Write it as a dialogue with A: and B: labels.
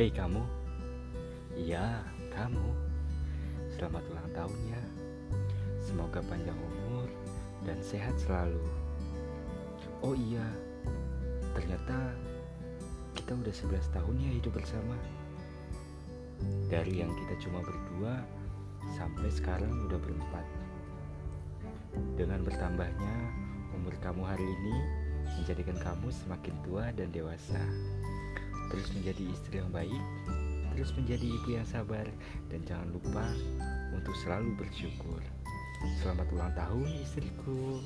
A: Hei kamu. Iya, kamu. Selamat ulang tahun ya Semoga panjang umur dan sehat selalu. Oh iya Ternyata kita udah 11 tahun ya hidup bersama. Dari yang kita cuma berdua Sampai sekarang udah berempat. Dengan bertambahnya umur kamu hari ini Menjadikan kamu semakin tua dan dewasa Terus menjadi istri yang baik terus menjadi ibu yang sabar dan jangan lupa untuk selalu bersyukur. Selamat ulang tahun istriku.